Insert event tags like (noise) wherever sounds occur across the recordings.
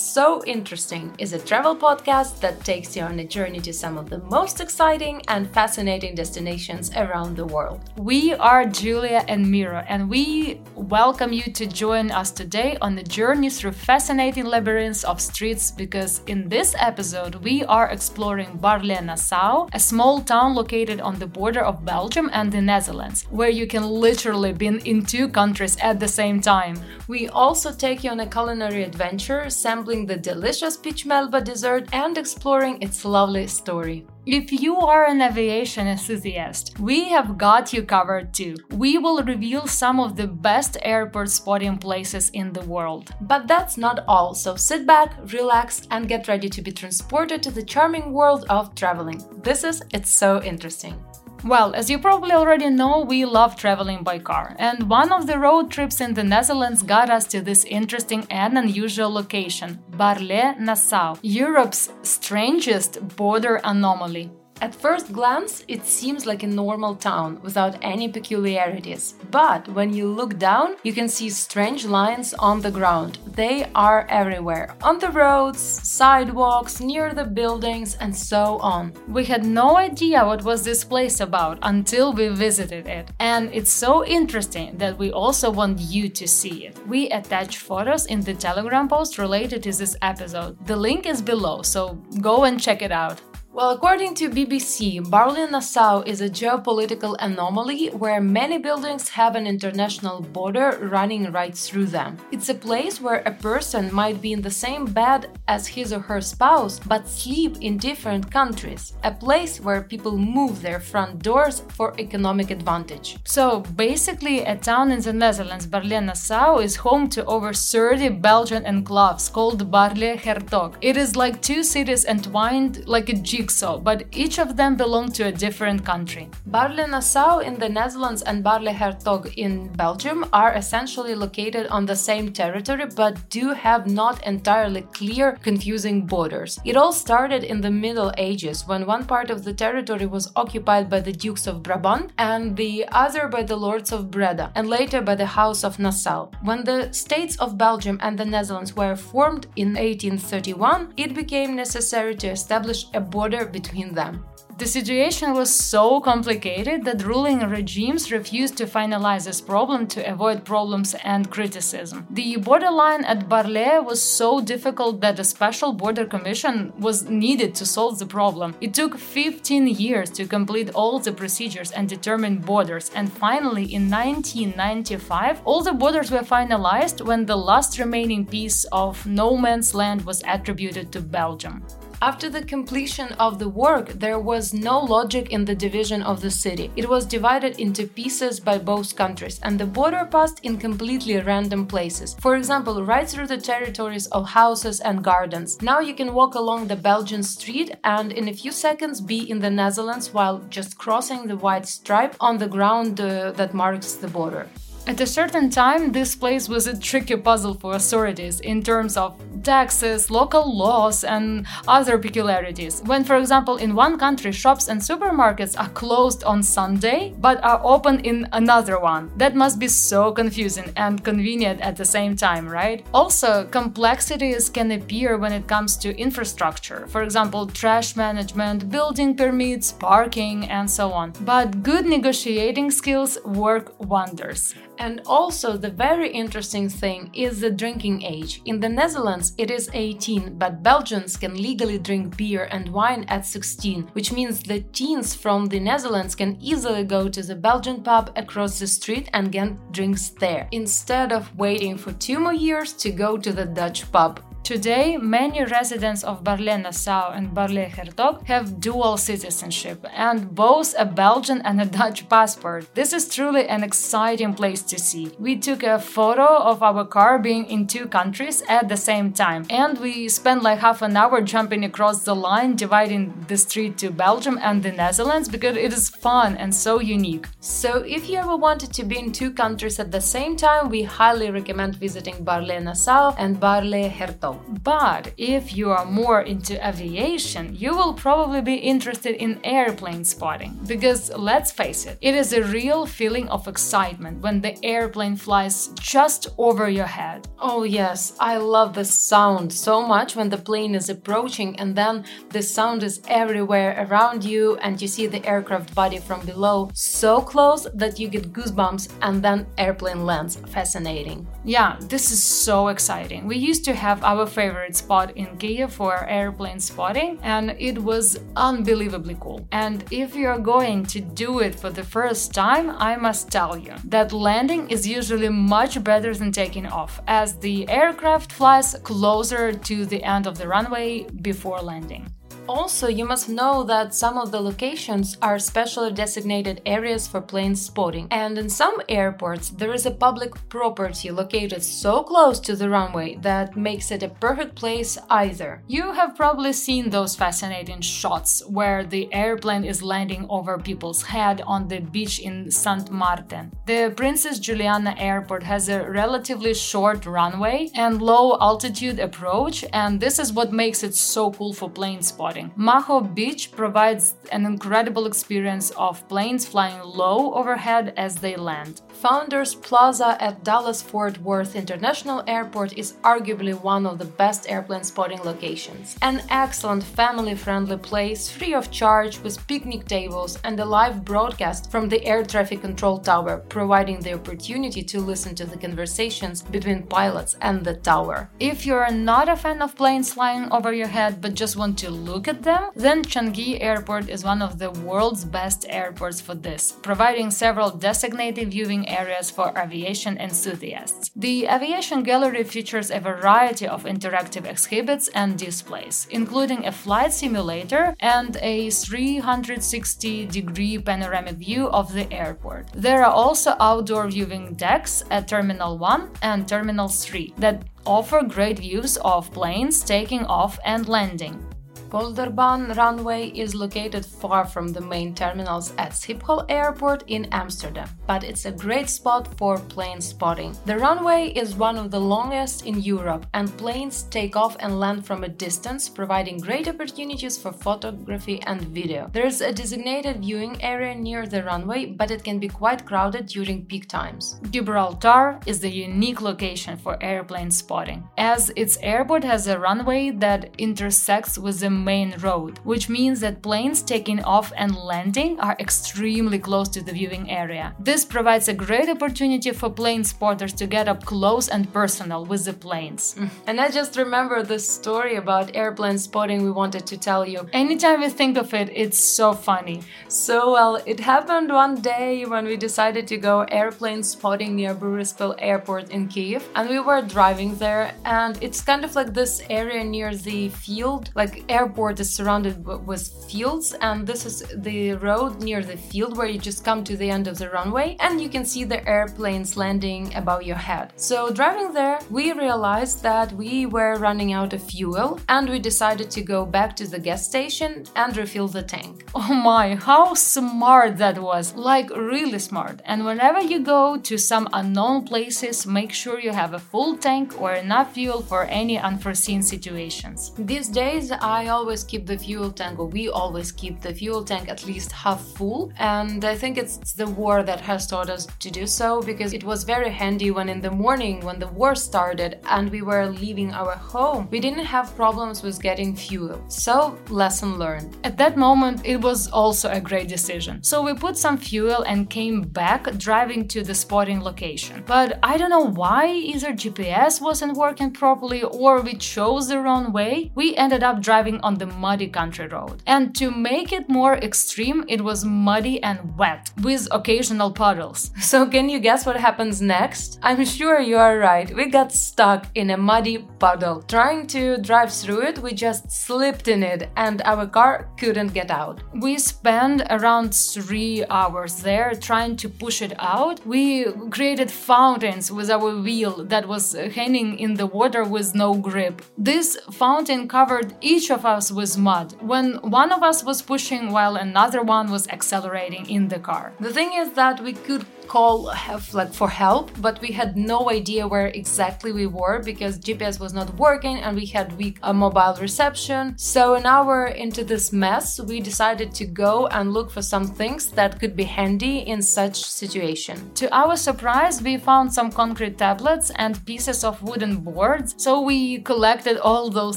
So Interesting is a travel podcast that takes you on a journey to some of the most exciting and fascinating destinations around the world. We are Julia and Miro, and we welcome you to join us today on the journey through fascinating labyrinths of streets because in this episode we are exploring Baarle-Nassau, a small town located on the border of Belgium and the Netherlands, where you can literally be in two countries at the same time. We also take you on a culinary adventure, sampling the delicious peach melba dessert and exploring its lovely story. If you are an aviation enthusiast, we have got you covered too. We will reveal some of the best airport spotting places in the world. But that's not all, so sit back, relax, and get ready to be transported to the charming world of traveling. This is It's So Interesting. Well, as you probably already know, we love traveling by car, and one of the road trips in the Netherlands got us to this interesting and unusual location, Baarle-Nassau, Europe's strangest border anomaly. At first glance, it seems like a normal town without any peculiarities. But when you look down, you can see strange lines on the ground. They are everywhere on the roads, sidewalks, near the buildings, and so on. We had no idea what was this place about until we visited it. And it's so interesting that we also want you to see it. We attach photos in the Telegram post related to this episode. The link is below, so go and check it out. Well, according to BBC, Baarle-Nassau is a geopolitical anomaly where many buildings have an international border running right through them. It's a place where a person might be in the same bed as his or her spouse but sleep in different countries. A place where people move their front doors for economic advantage. So, basically, a town in the Netherlands, Baarle-Nassau, is home to over 30 Belgian enclaves called Baarle-Hertog. It is like two cities entwined like a jigsaw, but each of them belong to a different country. Baarle-Nassau in the Netherlands and Baarle-Hertog in Belgium are essentially located on the same territory but do have not entirely clear, confusing borders. It all started in the Middle Ages when one part of the territory was occupied by the Dukes of Brabant and the other by the Lords of Breda, and later by the House of Nassau. When the states of Belgium and the Netherlands were formed in 1831, it became necessary to establish a border between them. The situation was so complicated that ruling regimes refused to finalize this problem to avoid problems and criticism. The borderline at Baarle was so difficult that a special border commission was needed to solve the problem. It took 15 years to complete all the procedures and determine borders, and finally in 1995 all the borders were finalized when the last remaining piece of no man's land was attributed to Belgium. After the completion of the work, there was no logic in the division of the city. It was divided into pieces by both countries, and the border passed in completely random places. For example, right through the territories of houses and gardens. Now you can walk along the Belgian street and in a few seconds be in the Netherlands while just crossing the white stripe on the ground uh, that marks the border. At a certain time, this place was a tricky puzzle for authorities in terms of taxes, local laws, and other peculiarities. When, for example, in one country, shops and supermarkets are closed on Sunday but are open in another one, that must be so confusing and convenient at the same time, right? Also, complexities can appear when it comes to infrastructure, for example, trash management, building permits, parking, and so on. But good negotiating skills work wonders. And also, the very interesting thing is the drinking age. In the Netherlands, it is 18, but Belgians can legally drink beer and wine at 16, which means the teens from the Netherlands can easily go to the Belgian pub across the street and get drinks there, instead of waiting for two more years to go to the Dutch pub. Today, many residents of Baarle-Nassau and Baarle-Hertog have dual citizenship and both a Belgian and a (laughs) Dutch passport. This is truly an exciting place to see. We took a photo of our car being in two countries at the same time, and we spent like half an hour jumping across the line dividing the street to Belgium and the Netherlands because it is fun and so unique. So, if you ever wanted to be in two countries at the same time, we highly recommend visiting Baarle-Nassau and Baarle-Hertog. But if you are more into aviation, you will probably be interested in airplane spotting. Because let's face it, it is a real feeling of excitement when the airplane flies just over your head. Oh, yes, I love the sound so much when the plane is approaching and then the sound is everywhere around you and you see the aircraft body from below so close that you get goosebumps and then airplane lands. Fascinating. Yeah, this is so exciting. We used to have our favorite spot in Kiev for airplane spotting, and it was unbelievably cool. And if you're going to do it for the first time, I must tell you that landing is usually much better than taking off, as the aircraft flies closer to the end of the runway before landing. Also, you must know that some of the locations are specially designated areas for plane spotting, and in some airports there is a public property located so close to the runway that makes it a perfect place either. You have probably seen those fascinating shots where the airplane is landing over people's head on the beach in St. Martin. The Princess Juliana Airport has a relatively short runway and low altitude approach, and this is what makes it so cool for plane spotting. Maho Beach provides an incredible experience of planes flying low overhead as they land. Founders Plaza at Dallas Fort Worth International Airport is arguably one of the best airplane spotting locations. An excellent family friendly place, free of charge, with picnic tables and a live broadcast from the air traffic control tower, providing the opportunity to listen to the conversations between pilots and the tower. If you're not a fan of planes flying over your head but just want to look at them, then Changi Airport is one of the world's best airports for this, providing several designated viewing areas for aviation enthusiasts. The Aviation Gallery features a variety of interactive exhibits and displays, including a flight simulator and a 360 degree panoramic view of the airport. There are also outdoor viewing decks at Terminal 1 and Terminal 3 that offer great views of planes taking off and landing. Polderbaan runway is located far from the main terminals at Schiphol Airport in Amsterdam, but it's a great spot for plane spotting. The runway is one of the longest in Europe, and planes take off and land from a distance, providing great opportunities for photography and video. There's a designated viewing area near the runway, but it can be quite crowded during peak times. Gibraltar is the unique location for airplane spotting, as its airport has a runway that intersects with the main road, which means that planes taking off and landing are extremely close to the viewing area. This provides a great opportunity for plane spotters to get up close and personal with the planes. (laughs) And I just remember the story about airplane spotting we wanted to tell you. Anytime we think of it, it's so funny. So, well, it happened one day when we decided to go airplane spotting near Boryspil Airport in Kiev, and we were driving there, and it's kind of like this area near the field, like airport is surrounded with fields, and this is the road near the field where you just come to the end of the runway, and you can see the airplanes landing above your head. So, driving there, we realized that we were running out of fuel, and we decided to go back to the gas station and refill the tank. (laughs) Oh my, how smart that was! Like, really smart. And whenever you go to some unknown places, make sure you have a full tank or enough fuel for any unforeseen situations. These days, I always keep the fuel tank, or we always keep the fuel tank at least half full, and I think it's the war that has taught us to do so because it was very handy when in the morning, when the war started and we were leaving our home, we didn't have problems with getting fuel. So, lesson learned. At that moment, it was also a great decision. So we put some fuel and came back driving to the spotting location. But I don't know why either GPS wasn't working properly or we chose the wrong way. We ended up driving on the muddy country road. And to make it more extreme, it was muddy and wet with occasional puddles. (laughs) So, can you guess what happens next? I'm sure you are right. We got stuck in a muddy puddle. Trying to drive through it, we just slipped in it and our car couldn't get out. We spent around three hours there trying to push it out. We created fountains with our wheel that was hanging in the water with no grip. This fountain covered each of with mud when one of us was pushing while another one was accelerating in the car. The thing is that we could call have, like for help, but we had no idea where exactly we were because GPS was not working and we had weak uh, mobile reception. So an hour into this mess, we decided to go and look for some things that could be handy in such situation. To our surprise, we found some concrete tablets and pieces of wooden boards. So we collected all those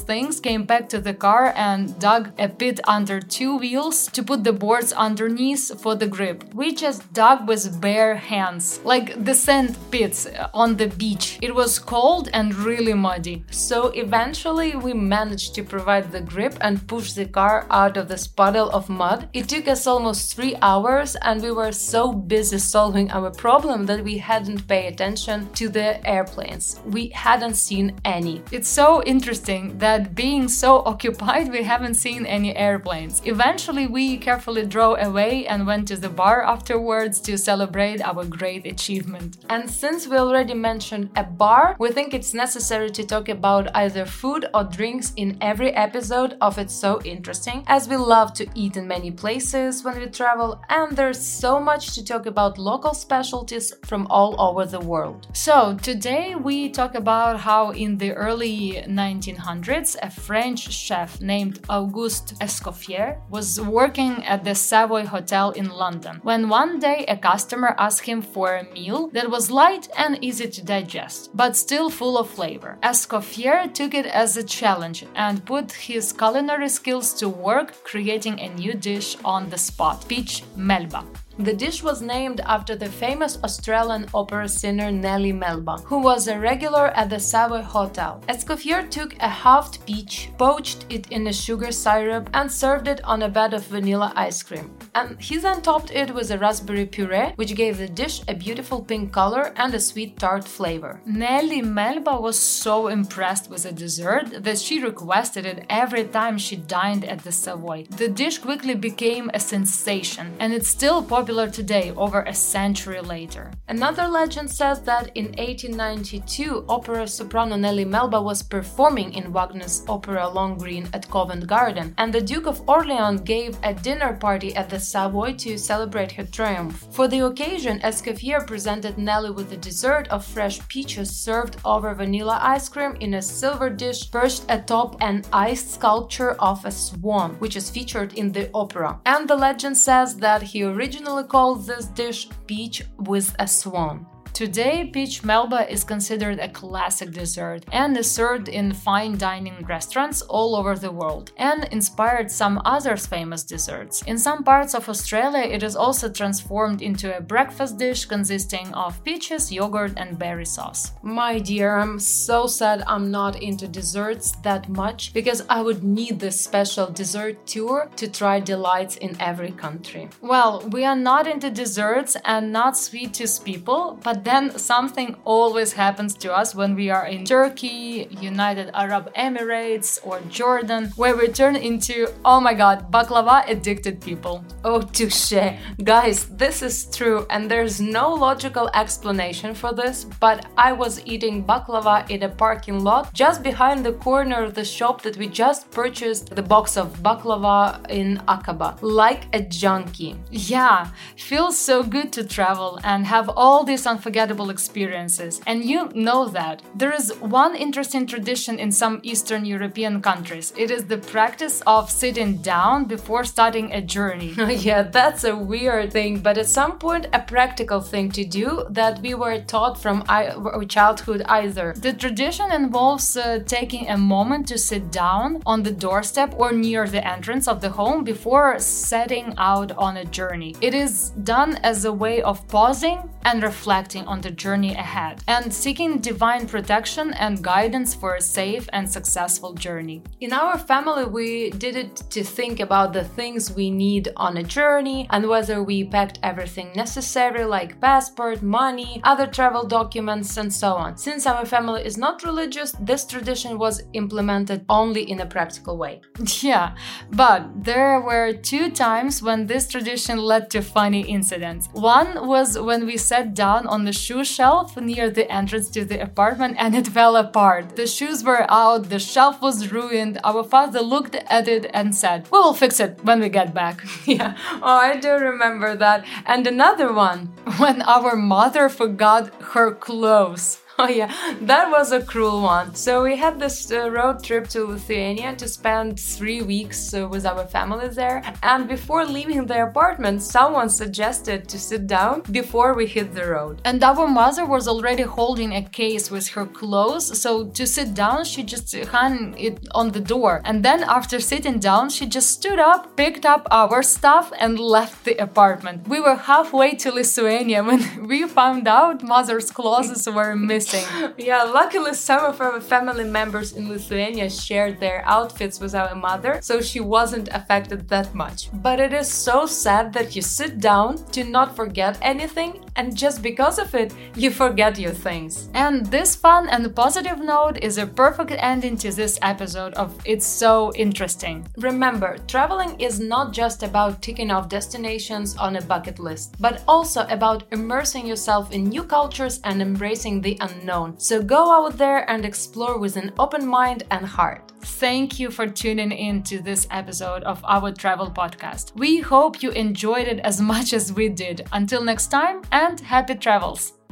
things, came back to the car and dug a pit under two wheels to put the boards underneath for the grip. We just dug with bare hands, like the sand pits on the beach. It was cold and really muddy. So eventually we managed to provide the grip and push the car out of this puddle of mud. It took us almost three hours and we were so busy solving our problem that we hadn't paid attention to the airplanes. We hadn't seen any. It's so interesting that being so occupied, we haven't seen any airplanes. Eventually, we carefully drove away and went to the bar afterwards to celebrate our great achievement. And since we already mentioned a bar, we think it's necessary to talk about either food or drinks in every episode of It's So Interesting, as we love to eat in many places when we travel, and there's so much to talk about local specialties from all over the world. So, today we talk about how in the early 1900s, a French chef named Auguste Escoffier was working at the Savoy Hotel in London when one day a customer asked him for a meal that was light and easy to digest, but still full of flavor. Escoffier took it as a challenge and put his culinary skills to work creating a new dish on the spot peach melba. The dish was named after the famous Australian opera singer Nellie Melba, who was a regular at the Savoy Hotel. Escoffier took a halved peach, poached it in a sugar syrup, and served it on a bed of vanilla ice cream. And he then topped it with a raspberry puree, which gave the dish a beautiful pink color and a sweet tart flavor. Nellie Melba was so impressed with the dessert that she requested it every time she dined at the Savoy. The dish quickly became a sensation, and it's still popular popular today, over a century later. Another legend says that in 1892, opera soprano Nellie Melba was performing in Wagner's opera Lohengrin at Covent Garden, and the Duke of Orleans gave a dinner party at the Savoy to celebrate her triumph. For the occasion, Escoffier presented Nellie with a dessert of fresh peaches served over vanilla ice cream in a silver dish perched atop an ice sculpture of a swan, which is featured in the opera. And the legend says that he originally traditionally call this dish peach with a swan. Today, peach melba is considered a classic dessert and is served in fine dining restaurants all over the world and inspired some other famous desserts. In some parts of Australia, it is also transformed into a breakfast dish consisting of peaches, yogurt, and berry sauce. My dear, I'm so sad I'm not into desserts that much because I would need this special dessert tour to try delights in every country. Well, we are not into desserts and not sweet tooth people, but then something always happens to us when we are in Turkey, United Arab Emirates, or Jordan, where we turn into, oh my god, baklava addicted people. Oh, touche. Guys, this is true, and there's no logical explanation for this, but I was eating baklava in a parking lot just behind the corner of the shop that we just purchased the box of baklava in Aqaba, like a junkie. Yeah, feels so good to travel and have all these unforgettable unforgettable experiences. And you know that. There is one interesting tradition in some Eastern European countries. It is the practice of sitting down before starting a journey. (laughs) yeah, that's a weird thing, but at some point, a practical thing to do that we were taught from our childhood either. The tradition involves uh, taking a moment to sit down on the doorstep or near the entrance of the home before setting out on a journey. It is done as a way of pausing and reflecting on the journey ahead and seeking divine protection and guidance for a safe and successful journey. In our family, we did it to think about the things we need on a journey and whether we packed everything necessary, like passport, money, other travel documents, and so on. Since our family is not religious, this tradition was implemented only in a practical way. (laughs) Yeah, but there were two times when this tradition led to funny incidents. One was when we sat down on the shoe shelf near the entrance to the apartment and it fell apart. The shoes were out, the shelf was ruined. Our father looked at it and said, We will fix it when we get back. (laughs) yeah, oh, I do remember that. And another one. When our mother forgot her clothes. (laughs) Oh yeah, that was a cruel one. So we had this uh, road trip to Lithuania to spend three weeks uh, with our family there. And before leaving the apartment, someone suggested to sit down before we hit the road. And our mother was already holding a case with her clothes, so to sit down, she just hung it on the door. And then after sitting down, she just stood up, picked up our stuff, and left the apartment. We were halfway to Lithuania when (laughs) we found out mother's clothes were missing (laughs) interesting. (laughs) yeah, luckily some of our family members in Lithuania shared their outfits with our mother, so she wasn't affected that much. But it is so sad that you sit down to not forget anything, and just because of it, you forget your things. And this fun and positive note is a perfect ending to this episode of It's So Interesting. Remember, traveling is not just about ticking off destinations on a bucket list, but also about immersing yourself in new cultures and embracing the unknown unknown. So go out there and explore with an open mind and heart. Thank you for tuning in to this episode of our travel podcast. We hope you enjoyed it as much as we did. Until next time, and happy travels!